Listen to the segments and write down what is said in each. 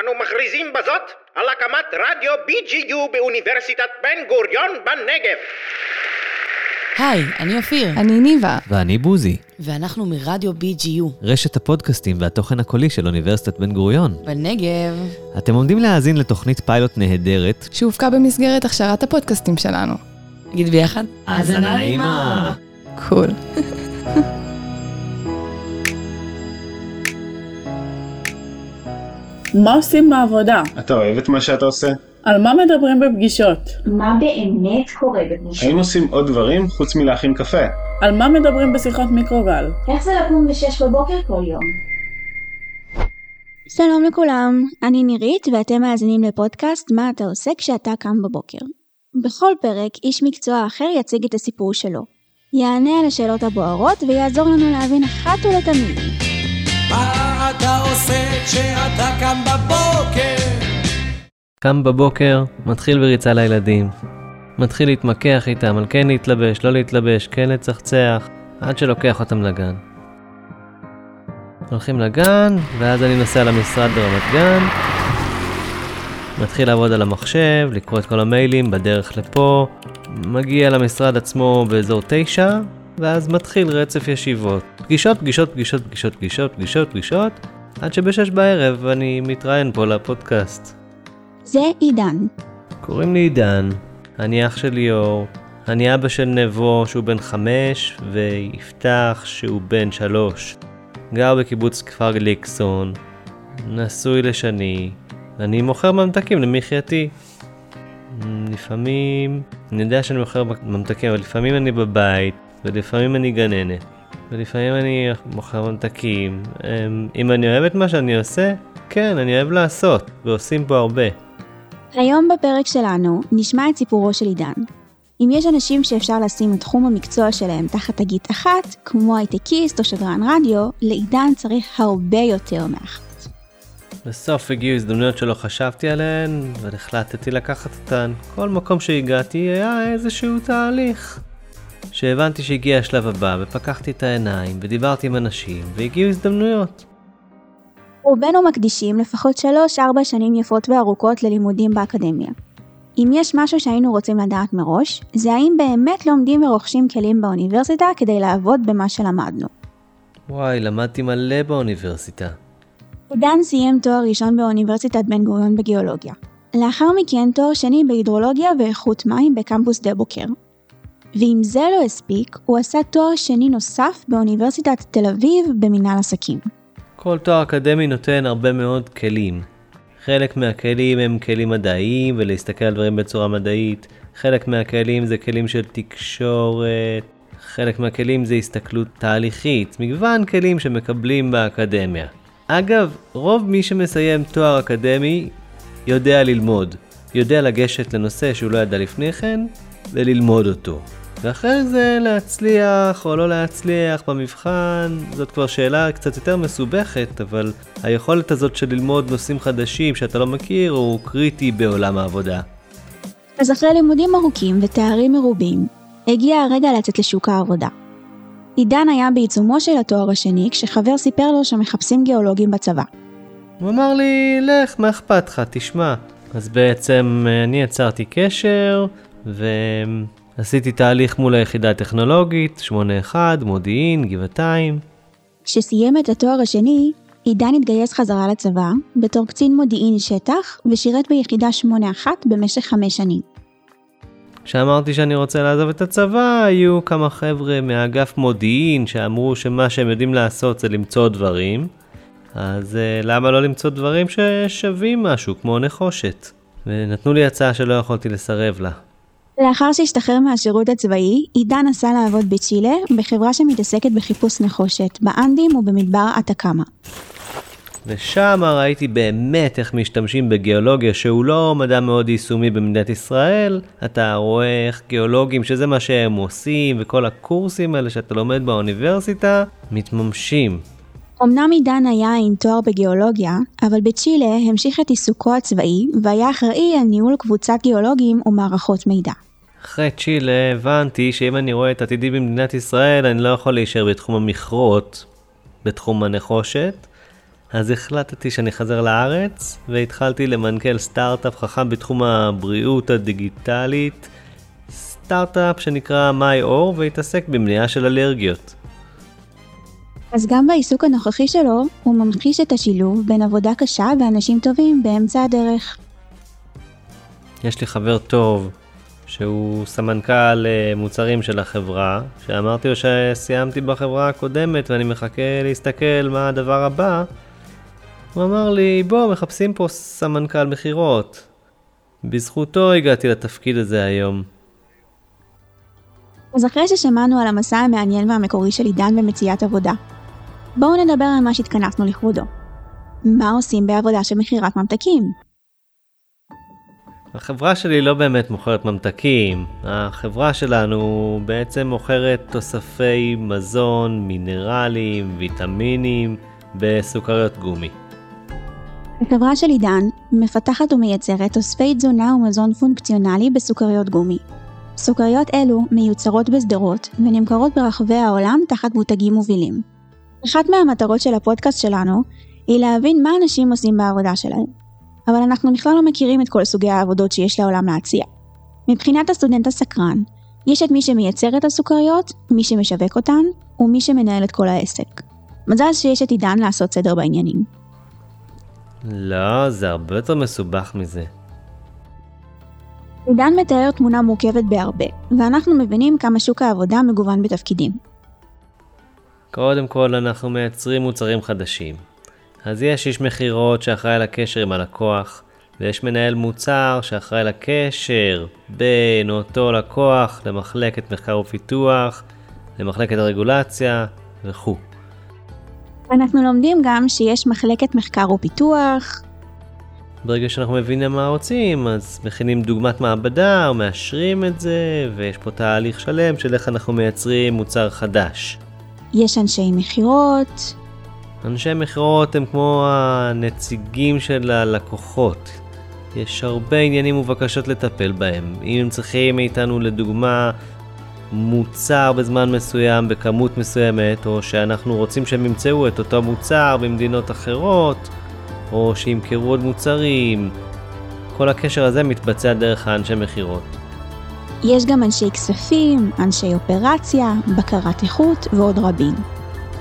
אנו מכריזים בזאת על הקמת רדיו BGU באוניברסיטת בן גוריון בנגב. היי, אני אופיר. אני ניבה. ואני בוזי, ואנחנו מרדיו BGU. רשת הפודקאסטים והתוכן הקולי של אוניברסיטת בן גוריון. בנגב. אתם עומדים להאזין לתוכנית פיילוט נהדרת, שהופקה במסגרת הכשרת הפודקאסטים שלנו. נגיד ביחד. האזנה נעימה. קול. מה עושים בעבודה? אתה אוהב את מה שאתה עושה? על מה מדברים בפגישות? מה באמת קורה בפגישות? האם עושים עוד דברים חוץ מלהכין קפה? על מה מדברים בשיחות מיקרוגל? איך זה לקום בשש בבוקר כל יום? שלום לכולם, אני נירית ואתם מאזינים לפודקאסט מה אתה עושה כשאתה קם בבוקר. בכל פרק איש מקצוע אחר יציג את הסיפור שלו. יענה על השאלות הבוערות ויעזור לנו להבין אחת ולתמיד. מה אתה עושה כשאתה קם בבוקר? קם בבוקר, מתחיל בריצה לילדים. מתחיל להתמקח איתם על כן להתלבש, לא להתלבש, כן לצחצח, עד שלוקח אותם לגן. הולכים לגן, ואז אני נוסע למשרד ברמת גן. מתחיל לעבוד על המחשב, לקרוא את כל המיילים בדרך לפה. מגיע למשרד עצמו באזור תשע, ואז מתחיל רצף ישיבות. פגישות, פגישות, פגישות, פגישות, פגישות, פגישות, פגישות, עד שבשש בערב אני מתראיין פה לפודקאסט. זה עידן. קוראים לי עידן, אני אח של ליאור, אני אבא של נבו שהוא בן חמש, ויפתח שהוא בן שלוש. גר בקיבוץ כפר גליקסון, נשוי לשני, אני מוכר ממתקים למחייתי. לפעמים, אני יודע שאני מוכר ממתקים, אבל לפעמים אני בבית, ולפעמים אני גננת, ולפעמים אני מוכר ממתקים. אמ, אם אני אוהב את מה שאני עושה, כן, אני אוהב לעשות, ועושים פה הרבה. היום בפרק שלנו נשמע את סיפורו של עידן. אם יש אנשים שאפשר לשים את תחום המקצוע שלהם תחת תגית אחת, כמו הייטקיסט או שדרן רדיו, לעידן צריך הרבה יותר מאחת. בסוף הגיעו הזדמנויות שלא חשבתי עליהן, והחלטתי לקחת אותן. כל מקום שהגעתי היה איזשהו תהליך. שהבנתי שהגיע השלב הבא, ופקחתי את העיניים, ודיברתי עם אנשים, והגיעו הזדמנויות. רובנו מקדישים לפחות 3-4 שנים יפות וארוכות ללימודים באקדמיה. אם יש משהו שהיינו רוצים לדעת מראש, זה האם באמת לומדים ורוכשים כלים באוניברסיטה כדי לעבוד במה שלמדנו. וואי, למדתי מלא באוניברסיטה. עידן סיים תואר ראשון באוניברסיטת בן גוריון בגיאולוגיה. לאחר מכן תואר שני בהידרולוגיה ואיכות מים בקמפוס דה בוקר. ואם זה לא הספיק, הוא עשה תואר שני נוסף באוניברסיטת תל אביב במנהל עסקים. כל תואר אקדמי נותן הרבה מאוד כלים. חלק מהכלים הם כלים מדעיים ולהסתכל על דברים בצורה מדעית, חלק מהכלים זה כלים של תקשורת, חלק מהכלים זה הסתכלות תהליכית, מגוון כלים שמקבלים באקדמיה. אגב, רוב מי שמסיים תואר אקדמי יודע ללמוד, יודע לגשת לנושא שהוא לא ידע לפני כן וללמוד אותו. ואחרי זה להצליח או לא להצליח במבחן, זאת כבר שאלה קצת יותר מסובכת, אבל היכולת הזאת של ללמוד נושאים חדשים שאתה לא מכיר הוא קריטי בעולם העבודה. אז אחרי לימודים ארוכים ותארים מרובים, הגיע הרגע לצאת לשוק העבודה. עידן היה בעיצומו של התואר השני כשחבר סיפר לו שמחפשים גיאולוגים בצבא. הוא אמר לי, לך, מה אכפת לך, תשמע. אז בעצם אה, אני יצרתי קשר, ועשיתי תהליך מול היחידה הטכנולוגית, 81, מודיעין, גבעתיים. כשסיים את התואר השני, עידן התגייס חזרה לצבא בתור קצין מודיעין שטח ושירת ביחידה 81 במשך חמש שנים. כשאמרתי שאני רוצה לעזוב את הצבא, היו כמה חבר'ה מאגף מודיעין שאמרו שמה שהם יודעים לעשות זה למצוא דברים, אז uh, למה לא למצוא דברים ששווים משהו, כמו נחושת? ונתנו לי הצעה שלא יכולתי לסרב לה. לאחר שהשתחרר מהשירות הצבאי, עידן נסע לעבוד בצ'ילה בחברה שמתעסקת בחיפוש נחושת, באנדים ובמדבר אטקמה. ושם ראיתי באמת איך משתמשים בגיאולוגיה שהוא לא מדע מאוד יישומי במדינת ישראל. אתה רואה איך גיאולוגים, שזה מה שהם עושים, וכל הקורסים האלה שאתה לומד באוניברסיטה, מתממשים. אמנם עידן היה עם תואר בגיאולוגיה, אבל בצ'ילה המשיך את עיסוקו הצבאי והיה אחראי על ניהול קבוצת גיאולוגים ומערכות מידע. אחרי צ'ילה הבנתי שאם אני רואה את עתידי במדינת ישראל, אני לא יכול להישאר בתחום המכרות, בתחום הנחושת, אז החלטתי שאני חזר לארץ, והתחלתי למנכ"ל סטארט-אפ חכם בתחום הבריאות הדיגיטלית, סטארט-אפ שנקרא MyOr, והתעסק במניעה של אלרגיות. אז גם בעיסוק הנוכחי שלו, הוא ממחיש את השילוב בין עבודה קשה ואנשים טובים באמצע הדרך. יש לי חבר טוב, שהוא סמנכ"ל אה, מוצרים של החברה, שאמרתי לו שסיימתי בחברה הקודמת ואני מחכה להסתכל מה הדבר הבא. הוא אמר לי, בוא, מחפשים פה סמנכ"ל מכירות. בזכותו הגעתי לתפקיד הזה היום. אז אחרי ששמענו על המסע המעניין והמקורי של עידן במציאת עבודה, בואו נדבר על מה שהתכנסנו לכבודו. מה עושים בעבודה של מכירת ממתקים? החברה שלי לא באמת מוכרת ממתקים, החברה שלנו בעצם מוכרת תוספי מזון, מינרלים, ויטמינים בסוכריות גומי. החברה של עידן מפתחת ומייצרת תוספי תזונה ומזון פונקציונלי בסוכריות גומי. סוכריות אלו מיוצרות בשדרות ונמכרות ברחבי העולם תחת מותגים מובילים. אחת מהמטרות של הפודקאסט שלנו היא להבין מה אנשים עושים בעבודה שלהם. אבל אנחנו בכלל לא מכירים את כל סוגי העבודות שיש לעולם להציע. מבחינת הסטודנט הסקרן, יש את מי שמייצר את הסוכריות, מי שמשווק אותן, ומי שמנהל את כל העסק. מזל שיש את עידן לעשות סדר בעניינים. לא, זה הרבה יותר מסובך מזה. עידן מתאר תמונה מורכבת בהרבה, ואנחנו מבינים כמה שוק העבודה מגוון בתפקידים. קודם כל אנחנו מייצרים מוצרים חדשים. אז יש איש מכירות שאחראי על הקשר עם הלקוח, ויש מנהל מוצר שאחראי על הקשר בין אותו לקוח למחלקת מחקר ופיתוח, למחלקת הרגולציה וכו'. אנחנו לומדים גם שיש מחלקת מחקר ופיתוח. ברגע שאנחנו מבינים מה רוצים, אז מכינים דוגמת מעבדה, או מאשרים את זה, ויש פה תהליך שלם של איך אנחנו מייצרים מוצר חדש. יש אנשי מכירות. אנשי מכירות הם כמו הנציגים של הלקוחות. יש הרבה עניינים ובקשות לטפל בהם. אם הם צריכים מאיתנו לדוגמה מוצר בזמן מסוים בכמות מסוימת, או שאנחנו רוצים שהם ימצאו את אותו מוצר במדינות אחרות, או שימכרו עוד מוצרים, כל הקשר הזה מתבצע דרך האנשי מכירות. יש גם אנשי כספים, אנשי אופרציה, בקרת איכות ועוד רבים.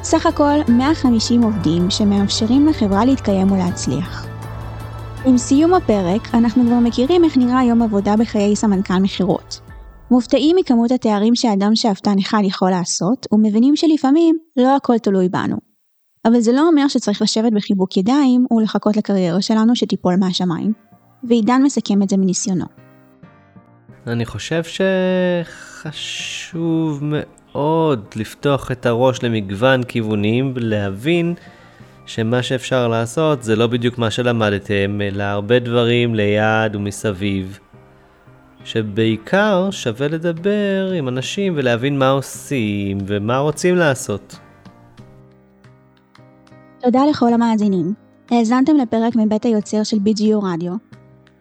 סך הכל 150 עובדים שמאפשרים לחברה להתקיים ולהצליח. עם סיום הפרק, אנחנו כבר מכירים איך נראה יום עבודה בחיי סמנכ"ל מכירות. מופתעים מכמות התארים שאדם שאפתן אחד יכול לעשות, ומבינים שלפעמים לא הכל תלוי בנו. אבל זה לא אומר שצריך לשבת בחיבוק ידיים ולחכות לקריירה שלנו שתיפול מהשמיים. ועידן מסכם את זה מניסיונו. אני חושב שחשוב מאוד לפתוח את הראש למגוון כיוונים ולהבין שמה שאפשר לעשות זה לא בדיוק מה שלמדתם, אלא הרבה דברים ליד ומסביב. שבעיקר שווה לדבר עם אנשים ולהבין מה עושים ומה רוצים לעשות. תודה לכל המאזינים. האזנתם לפרק מבית היוצר של BGU רדיו.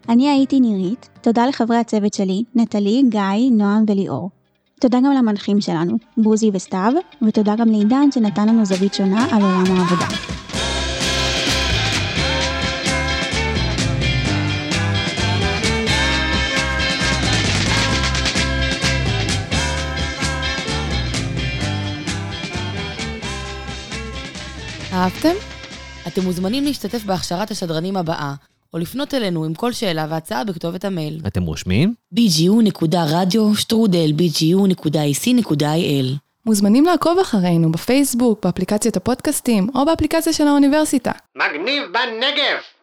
אני הייתי נירית, תודה לחברי הצוות שלי, נטלי, גיא, נועם וליאור. תודה גם למנחים שלנו, בוזי וסתיו, ותודה גם לעידן שנתן לנו זווית שונה על עולם העבודה. אהבתם? אתם מוזמנים להשתתף בהכשרת השדרנים הבאה, או לפנות אלינו עם כל שאלה והצעה בכתובת המייל. אתם רושמים? bgu.radio.bgu.ac.il מוזמנים לעקוב אחרינו בפייסבוק, באפליקציית הפודקאסטים או באפליקציה של האוניברסיטה. מגניב בנגב!